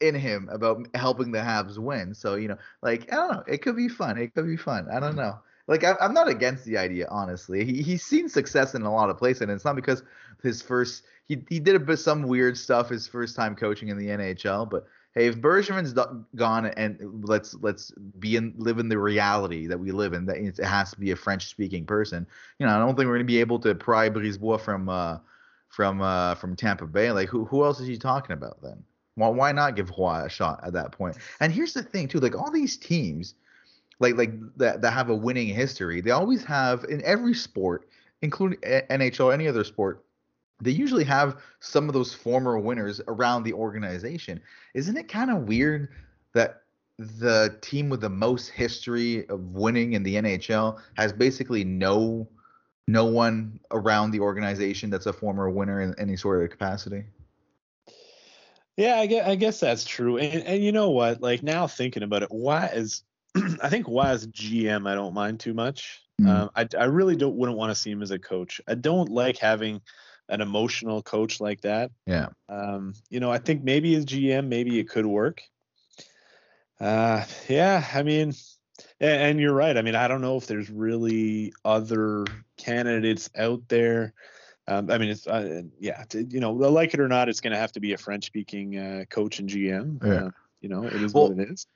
S1: in him about helping the Habs win. So you know, like I don't know, it could be fun. It could be fun. I don't mm. know. Like I, am not against the idea, honestly. He, he's seen success in a lot of places, and it's not because his first he he did a bit some weird stuff his first time coaching in the NHL, but hey, if Bergevin's gone and let's let's be in live in the reality that we live in, that it has to be a French speaking person. You know, I don't think we're gonna be able to pry Brisebois from uh from uh from Tampa Bay. Like who who else is he talking about then? Why why not give Roy a shot at that point? And here's the thing too, like all these teams, like like that that have a winning history, they always have in every sport, including eh, NHL, any other sport they usually have some of those former winners around the organization. Isn't it kind of weird that the team with the most history of winning in the NHL has basically no no one around the organization that's a former winner in any sort of capacity.
S2: Yeah, I guess, I guess that's true. And, and you know what? Like now thinking about it, why is I think why as GM I don't mind too much. Mm. Um, I I really don't wouldn't want to see him as a coach. I don't like having an emotional coach like that.
S1: Yeah.
S2: Um, you know, I think maybe as GM, maybe it could work. Uh, yeah, I mean, and, and you're right. I mean, I don't know if there's really other candidates out there. Um, I mean, it's uh, yeah, to, you know, like it or not, it's going to have to be a French-speaking uh, coach and GM. Yeah. Uh, you know, it is well, what it is.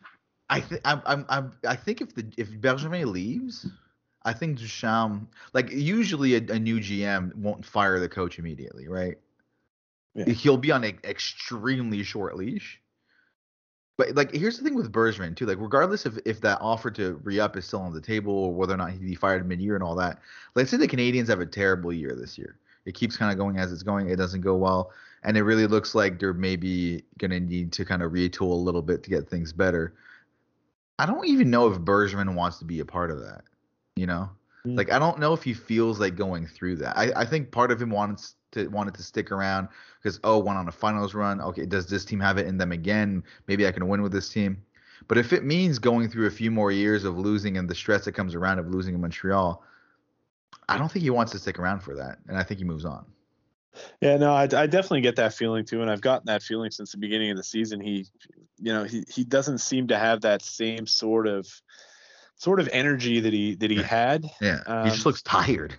S1: I think I'm, I'm, I'm, I think if the if Bergevin leaves, I think Ducharme, like usually a, a, new GM won't fire the coach immediately, right? Yeah. He'll be on an extremely short leash. But like, here's the thing with Bergevin too. Like, regardless of if that offer to re-up is still on the table or whether or not he'd be fired mid-year and all that, let's say the Canadiens have a terrible year this year. It keeps kind of going as it's going. It doesn't go well, and it really looks like they're maybe going to need to kind of retool a little bit to get things better. I don't even know if Bergevin wants to be a part of that. You know, mm-hmm. like I don't know if he feels like going through that. I, I think part of him wants to wanted to stick around because oh, went on a finals run. Okay, does this team have it in them again? Maybe I can win with this team. But if it means going through a few more years of losing and the stress that comes around of losing in Montreal, I don't think he wants to stick around for that, and I think he moves on.
S2: Yeah, no, I, I definitely get that feeling too, and I've gotten that feeling since the beginning of the season. He, you know, he he doesn't seem to have that same sort of sort of energy that he that he had.
S1: Yeah, um, he just um, looks tired.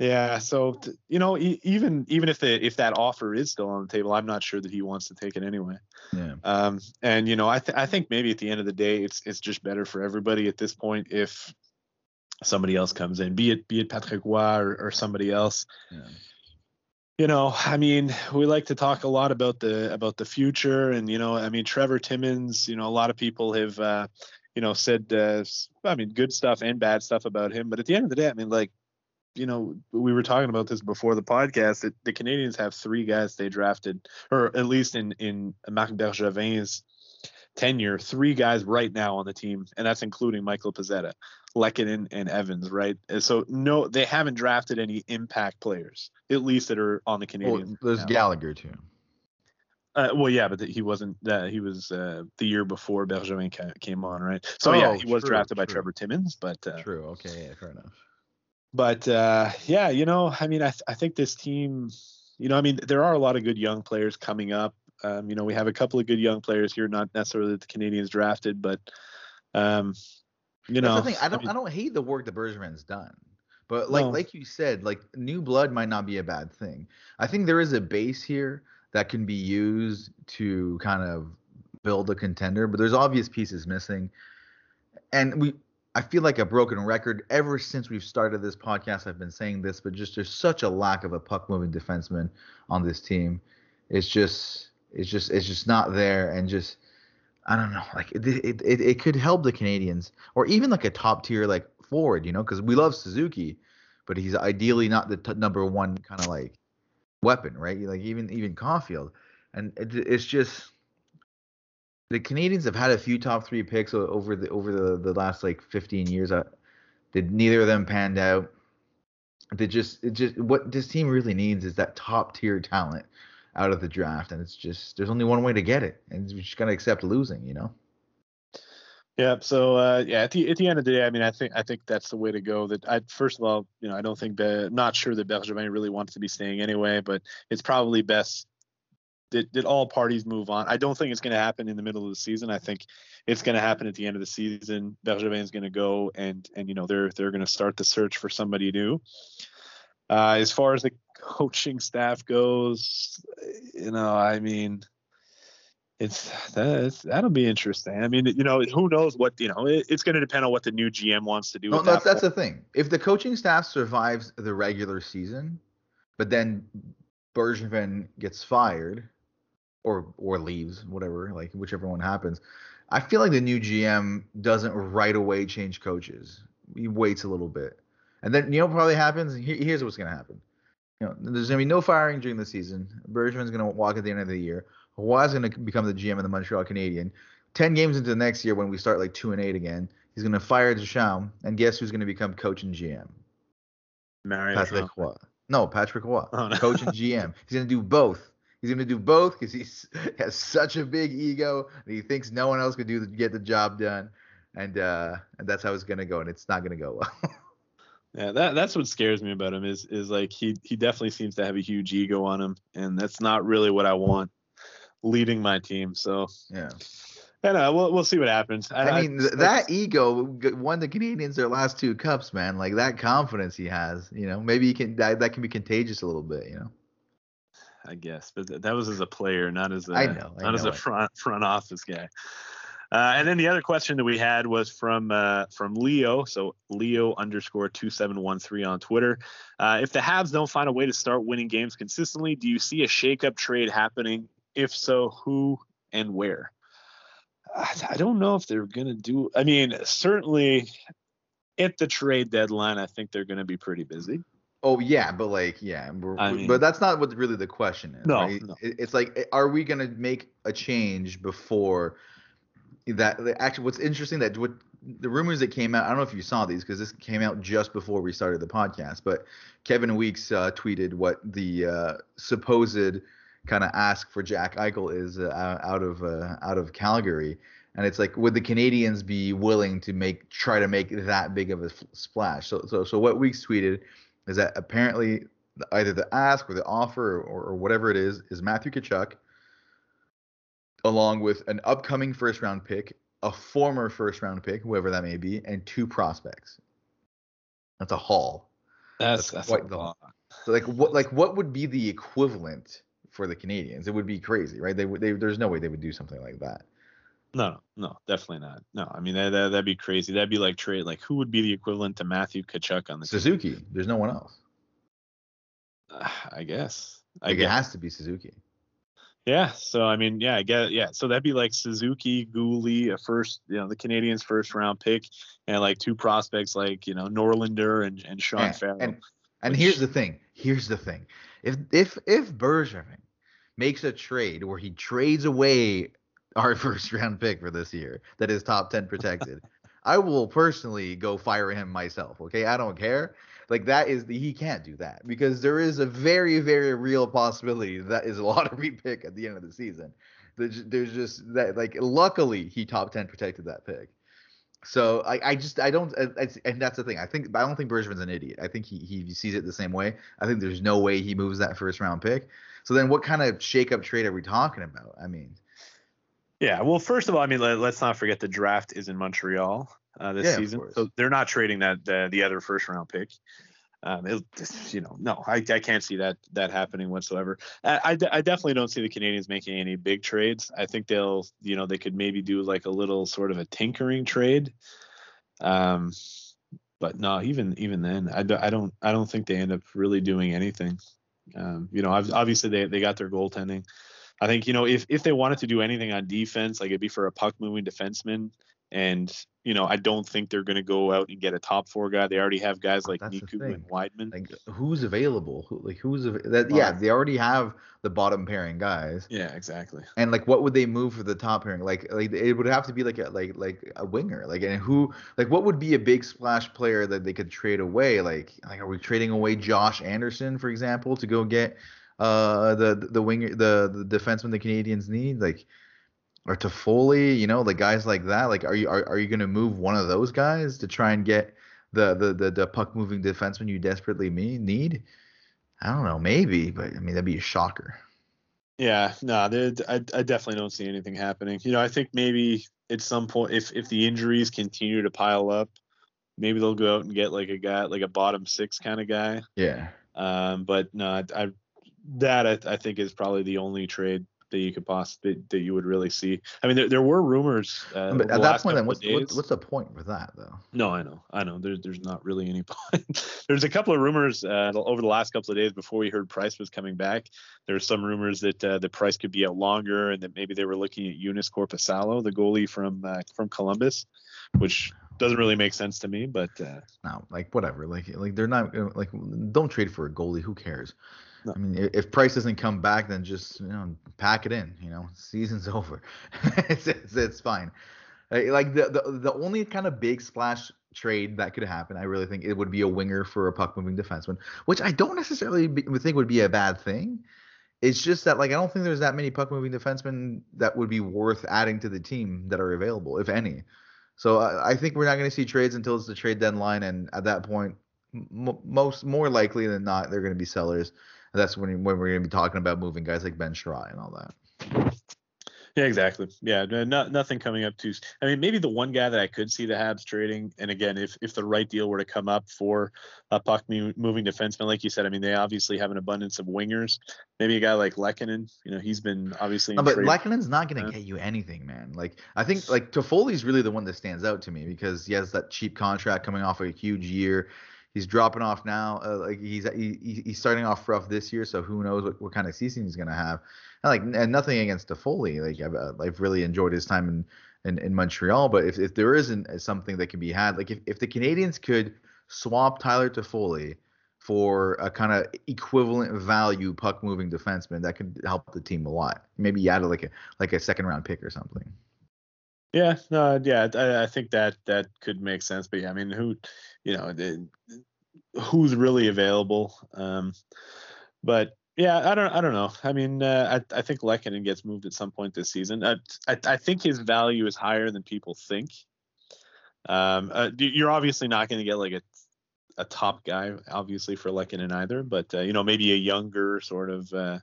S2: Yeah, so you know, even even if the if that offer is still on the table, I'm not sure that he wants to take it anyway.
S1: Yeah.
S2: Um, and you know, I th- I think maybe at the end of the day, it's it's just better for everybody at this point if somebody else comes in, be it be it Patrick Roy or, or somebody else. Yeah. You know, I mean, we like to talk a lot about the about the future, and you know, I mean, Trevor Timmins. You know, a lot of people have uh, you know, said, uh, I mean, good stuff and bad stuff about him. But at the end of the day, I mean, like, you know, we were talking about this before the podcast. That the Canadiens have three guys they drafted, or at least in in Marc Bergevin's tenure, three guys right now on the team, and that's including Michael Pezzetta, Lehkonen, and Evans, right? So no, they haven't drafted any impact players, at least that are on the Canadian. Well,
S1: there's now. Gallagher too.
S2: Uh, well, yeah, but he wasn't. Uh, he was uh, the year before Bergevin came on, right? So oh, yeah, he was drafted true. by Trevor Timmins, but
S1: uh, true. Okay, yeah, fair enough.
S2: But uh, yeah, you know, I mean, I th- I think this team, you know, I mean, there are a lot of good young players coming up. Um, you know, we have a couple of good young players here, not necessarily that the Canadiens drafted, but um, you know,
S1: That's the thing. I don't I, mean, I don't hate the work that Bergevin's done. But like no. like you said, like new blood might not be a bad thing. I think there is a base here that can be used to kind of build a contender, but there's obvious pieces missing. And we I feel like a broken record ever since we've started this podcast. I've been saying this, but just there's such a lack of a puck moving defenseman on this team. It's just it's just it's just not there and just I don't know like it it, it, could help the Canadiens or even like a top tier like forward, you know, because we love Suzuki, but he's ideally not the t- number one kind of like weapon, right? Like even even Caufield, and it, it's just the Canadiens have had a few top three picks over the over the, the last like 15 years. Uh, did neither of them panned out. They just it just what this team really needs is that top tier talent out of the draft, and it's just there's only one way to get it, and we just gotta accept losing, you know.
S2: Yeah. So uh, yeah, at the at the end of the day, I mean, I think I think that's the way to go. That I first of all, you know, I don't think that not sure that Bergevin really wants to be staying anyway, but it's probably best that, that all parties move on. I don't think it's going to happen in the middle of the season. I think it's going to happen at the end of the season. Bergevin is going to go and and you know they're they're going to start the search for somebody new. Uh, as far as the coaching staff goes, you know, I mean it's that's that'll be interesting. I mean, you know, who knows what you know? It, it's going to depend on what the new GM wants to do.
S1: No, that's that that's the thing. If the coaching staff survives the regular season, but then Bergevin gets fired or or leaves, whatever, like whichever one happens, I feel like the new GM doesn't right away change coaches. He waits a little bit, and then you know what probably happens. here's what's going to happen. You know, there's going to be no firing during the season. Bergevin's going to walk at the end of the year. Roy's going to become the GM of the Montreal Canadiens. ten games into the next year when we start like two and eight again, he's gonna fire Ducharme, and guess who's gonna become coach and GM?
S2: Mario
S1: Patrick Roy. No, Patrick Roy, oh, no. coach and GM. He's gonna do both. He's gonna do both because he has such a big ego and he thinks no one else could do the, get the job done, and uh, and that's how it's gonna go, and it's not gonna go well.
S2: yeah, that that's what scares me about him is is like he he definitely seems to have a huge ego on him, and that's not really what I want leading my team. So
S1: yeah.
S2: I uh, we'll we'll see what happens.
S1: I, I mean, I, that ego won the Canadiens their last two cups, man. Like that confidence he has, you know, maybe he can that, that can be contagious a little bit, you know.
S2: I guess, but that was as a player, not as a
S1: I know,
S2: I not know as a front front office guy. Uh, and then the other question that we had was from uh, from Leo, so Leo underscore two seven one three on Twitter. Uh, if the Habs don't find a way to start winning games consistently, do you see a shakeup trade happening? If so, who and where? I don't know if they're gonna do. I mean, certainly at the trade deadline, I think they're gonna be pretty busy.
S1: Oh yeah, but like yeah, I mean, but that's not what really the question is.
S2: No,
S1: right?
S2: no.
S1: It's like, are we gonna make a change before that? Actually, what's interesting that what the rumors that came out. I don't know if you saw these because this came out just before we started the podcast. But Kevin Weekes uh, tweeted what the uh, supposed kind of ask for Jack Eichel is uh, out of uh, out of Calgary. And it's like, would the Canadiens be willing to make try to make that big of a splash? So, so, so what Weekes tweeted is that apparently either the ask or the offer or, or whatever it is is Matthew Tkachuk, along with an upcoming first round pick, a former first round pick, whoever that may be, and two prospects. That's a haul.
S2: That's, that's, quite the lot.
S1: So like what like what would be the equivalent for the Canadiens? It would be crazy, right? They would they, there's no way they would do something like that.
S2: No, no, definitely not. No, I mean that, that would be crazy. That'd be like trade. Like who would be the equivalent to Matthew Tkachuk on the
S1: Suzuki? Team? There's no one else.
S2: Uh, I guess.
S1: I like guess. it has to be Suzuki.
S2: Yeah. So I mean, yeah, I get yeah. So that'd be like Suzuki, Guhle, a first, you know, the Canadiens' first round pick, and like two prospects like you know Norlinder and and Sean and, Farrell.
S1: And and which, here's the thing. Here's the thing. If if if Bergevin makes a trade where he trades away our first round pick for this year that is top 10 protected. I will personally go fire him myself. Okay. I don't care. Like that is the, he can't do that because there is a very, very real possibility that is a lottery pick at the end of the season. There's, just that, like, luckily he top 10 protected that pick. So I, I just I don't and that's the thing. I think I don't think Bergevin's an idiot. I think he he sees it the same way. I think there's no way he moves that first round pick. So then what kind of shakeup trade are we talking about? I mean
S2: yeah, well, first of all, I mean, let, us not forget the draft is in Montreal uh, this yeah, season, so they're not trading that the, the other first round pick. Um, it, you know, no, I, I can't see that that happening whatsoever. I, I, I, definitely don't see the Canadiens making any big trades. I think they'll, you know, they could maybe do like a little sort of a tinkering trade. Um, but no, even even then, I, do, I don't I don't think they end up really doing anything. Um, you know, obviously they they got their goaltending. I think you know if if they wanted to do anything on defense, like it'd be for a puck moving defenseman. And you know, I don't think they're going to go out and get a top four guy. They already have guys like That's Niku and Wideman.
S1: Like who's available? Who, like who's av- that? Yeah, they already have the bottom pairing guys.
S2: Yeah, exactly.
S1: And like, what would they move for the top pairing? Like, like it would have to be like a like like a winger. Like, and who like what would be a big splash player that they could trade away? Like, like are we trading away Josh Anderson, for example, to go get? uh the the winger the the defenseman the Canadiens need like or Toffoli, you know, the guys like that. Like, are you are, are you going to move one of those guys to try and get the the the, the puck moving defenseman you desperately need? I don't know, maybe, but I mean that'd be a shocker.
S2: Yeah, no, I, I definitely don't see anything happening. You know, I think maybe at some point, if if the injuries continue to pile up, maybe they'll go out and get like a guy, like a bottom six kind of guy.
S1: Yeah.
S2: Um, but no, I, I that I, I, think is probably the only trade that you could possibly that you would really see. I mean, there, there were rumors. Uh,
S1: but at that point, then what's, what's, what's the point with that though?
S2: No, I know, I know. There's there's not really any point. there's a couple of rumors uh, over the last couple of days before we heard Price was coming back. There were some rumors that uh, the Price could be out longer, and that maybe they were looking at Joonas Korpisalo, the goalie from uh, from Columbus, which doesn't really make sense to me. But uh,
S1: no, like whatever. Like like they're not like don't trade for a goalie. Who cares? No. I mean, if Price doesn't come back, then just you know pack it in. You know, season's over. it's, it's, it's fine. Like the, the the only kind of big splash trade that could happen, I really think it would be a winger for a puck moving defenseman, which I don't necessarily be, think would be a bad thing. It's just that like I don't think there's that many puck moving defensemen that would be worth adding to the team that are available, if any. So I, I think we're not going to see trades until it's the trade deadline, and at that point, m- most more likely than not, they're going to be sellers. That's when when we're going to be talking about moving guys like Ben Chiarot and all that.
S2: Yeah, exactly. Yeah, no, nothing coming up too. I mean, maybe the one guy that I could see the Habs trading, and again, if if the right deal were to come up for a puck moving defenseman, like you said, I mean, they obviously have an abundance of wingers. Maybe a guy like Lehkonen, you know, he's been obviously.
S1: No, but trade. Lehkonen's not going to uh, get you anything, man. Like I think like Toffoli's really the one that stands out to me because he has that cheap contract coming off a huge year he's dropping off now. Uh, like he's he, he's starting off rough this year, so who knows what, what kind of season he's gonna have. And like and nothing against Toffoli, like I've, uh, I've really enjoyed his time in, in, in Montreal. But if, if there isn't something that can be had, like if, if the Canadiens could swap Tyler Toffoli for a kind of equivalent value puck moving defenseman, that could help the team a lot. Maybe you add like a like a second round pick or something.
S2: Yeah, no, yeah, I, I, think that that could make sense. But yeah, I mean, who, you know, who's really available? Um, but yeah, I don't, I don't know. I mean, uh, I, I think Lehkonen gets moved at some point this season. I, I, I think his value is higher than people think. Um, uh, you're obviously not going to get like a a top guy, obviously for Lehkonen either, but uh, you know, maybe a younger sort of uh,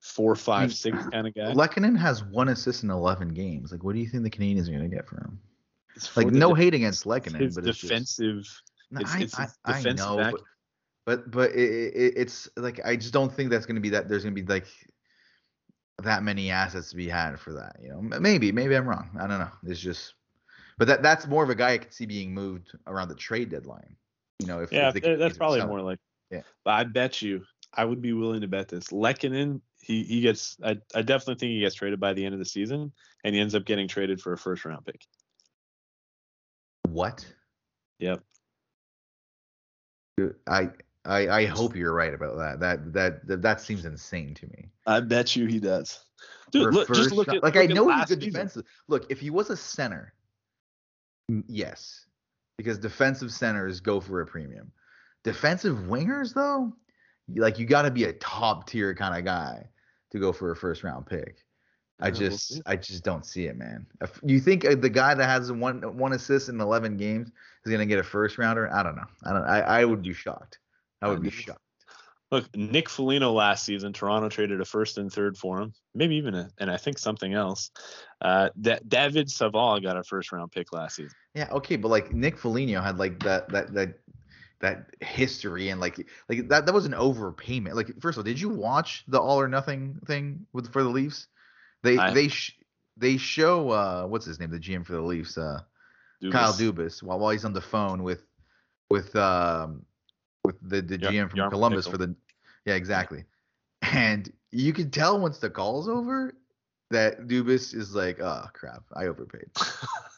S2: four, five, six kind of guy.
S1: Lehkonen has one assist in eleven games. Like, what do you think the Canadiens are going to get for him? It's Like, no hate against Lehkonen, but
S2: defensive.
S1: It's, it's, it's I, I, know, back. but but, but it, it, it's like I just don't think that's going to be that. There's going to be like that many assets to be had for that. You know, maybe maybe I'm wrong. I don't know. It's just, but that that's more of a guy I could see being moved around the trade deadline. You know, if
S2: yeah, if that's probably more like. Yeah, but I bet you I would be willing to bet this. Lehkonen he he gets I, I definitely think he gets traded by the end of the season and he ends up getting traded for a first round pick.
S1: What?
S2: Yep.
S1: I I I hope you're right about that. That that that, that seems insane to me.
S2: I bet you he does. Dude, look, just look at
S1: like
S2: look
S1: I know he's good defensive. Look, if he was a center, mm, yes, because defensive centers go for a premium. Defensive wingers though, like you got to be a top tier kind of guy to go for a first round pick. I just I just don't see it, man. If you think uh, the guy that has one one assist in 11 games is gonna get a first rounder? I don't know. I don't. I, I would be shocked. I would be shocked.
S2: Look, Nick Foligno last season, Toronto traded a first and third for him, maybe even a, and I think something else. Uh, that David Savard got a first round pick last season.
S1: Yeah, okay, but like Nick Foligno had like that that that that history and like like that that was an overpayment. Like first of all, did you watch the All or Nothing thing with for the Leafs? They I, they sh- they show uh what's his name the GM for the Leafs uh Dubas. Kyle Dubas while while he's on the phone with with um with the the GM from Columbus for the yeah exactly and you can tell once the call's over that Dubas is like, oh crap, I overpaid.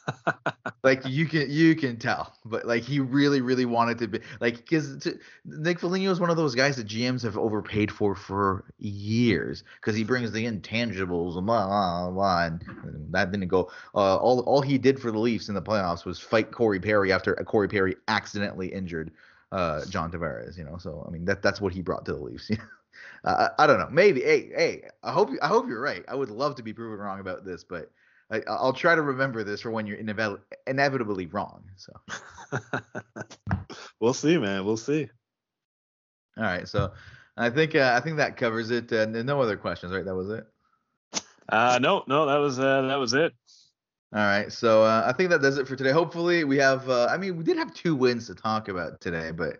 S1: like you can you can tell, but like he really really wanted to be like because Nick Foligno is one of those guys that GMs have overpaid for for years because he brings the intangibles and blah blah blah, and that didn't go. Uh, all all he did for the Leafs in the playoffs was fight Corey Perry after Corey Perry accidentally injured uh, John Tavares. You know, so I mean that that's what he brought to the Leafs. Uh, I don't know. Maybe. Hey, hey. I hope I hope you're right. I would love to be proven wrong about this, but I, will try to remember this for when you're inevitably, inevitably wrong. So
S2: we'll see, man. We'll see.
S1: All right. So I think uh, I think that covers it. Uh, no other questions, right? That was it.
S2: Uh, no, no, that was uh, that was it.
S1: All right, so uh, I think that does it for today. Hopefully, we have. Uh, I mean, we did have two wins to talk about today, but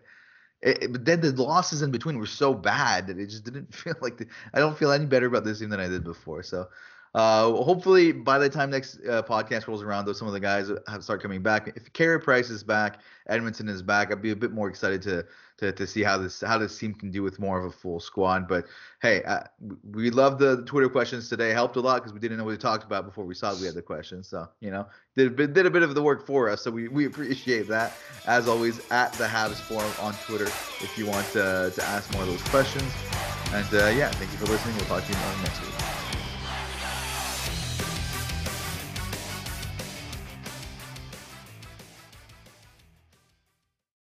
S1: it, but then the losses in between were so bad that it just didn't feel like the, I don't feel any better about this team than I did before. So uh, hopefully by the time next uh, podcast rolls around, though, some of the guys have start coming back. If Carey Price is back, Edmundson is back, I'd be a bit more excited to to, to see how this how this team can do with more of a full squad. But hey, uh, we love the Twitter questions today. Helped a lot because we didn't know what we talked about before we saw we had the questions. So you know, did a bit, did a bit of the work for us. So we, we appreciate that. As always, at the Habs Forum on Twitter if you want to, to ask more of those questions. And uh, yeah, thank you for listening. We'll talk to you next week.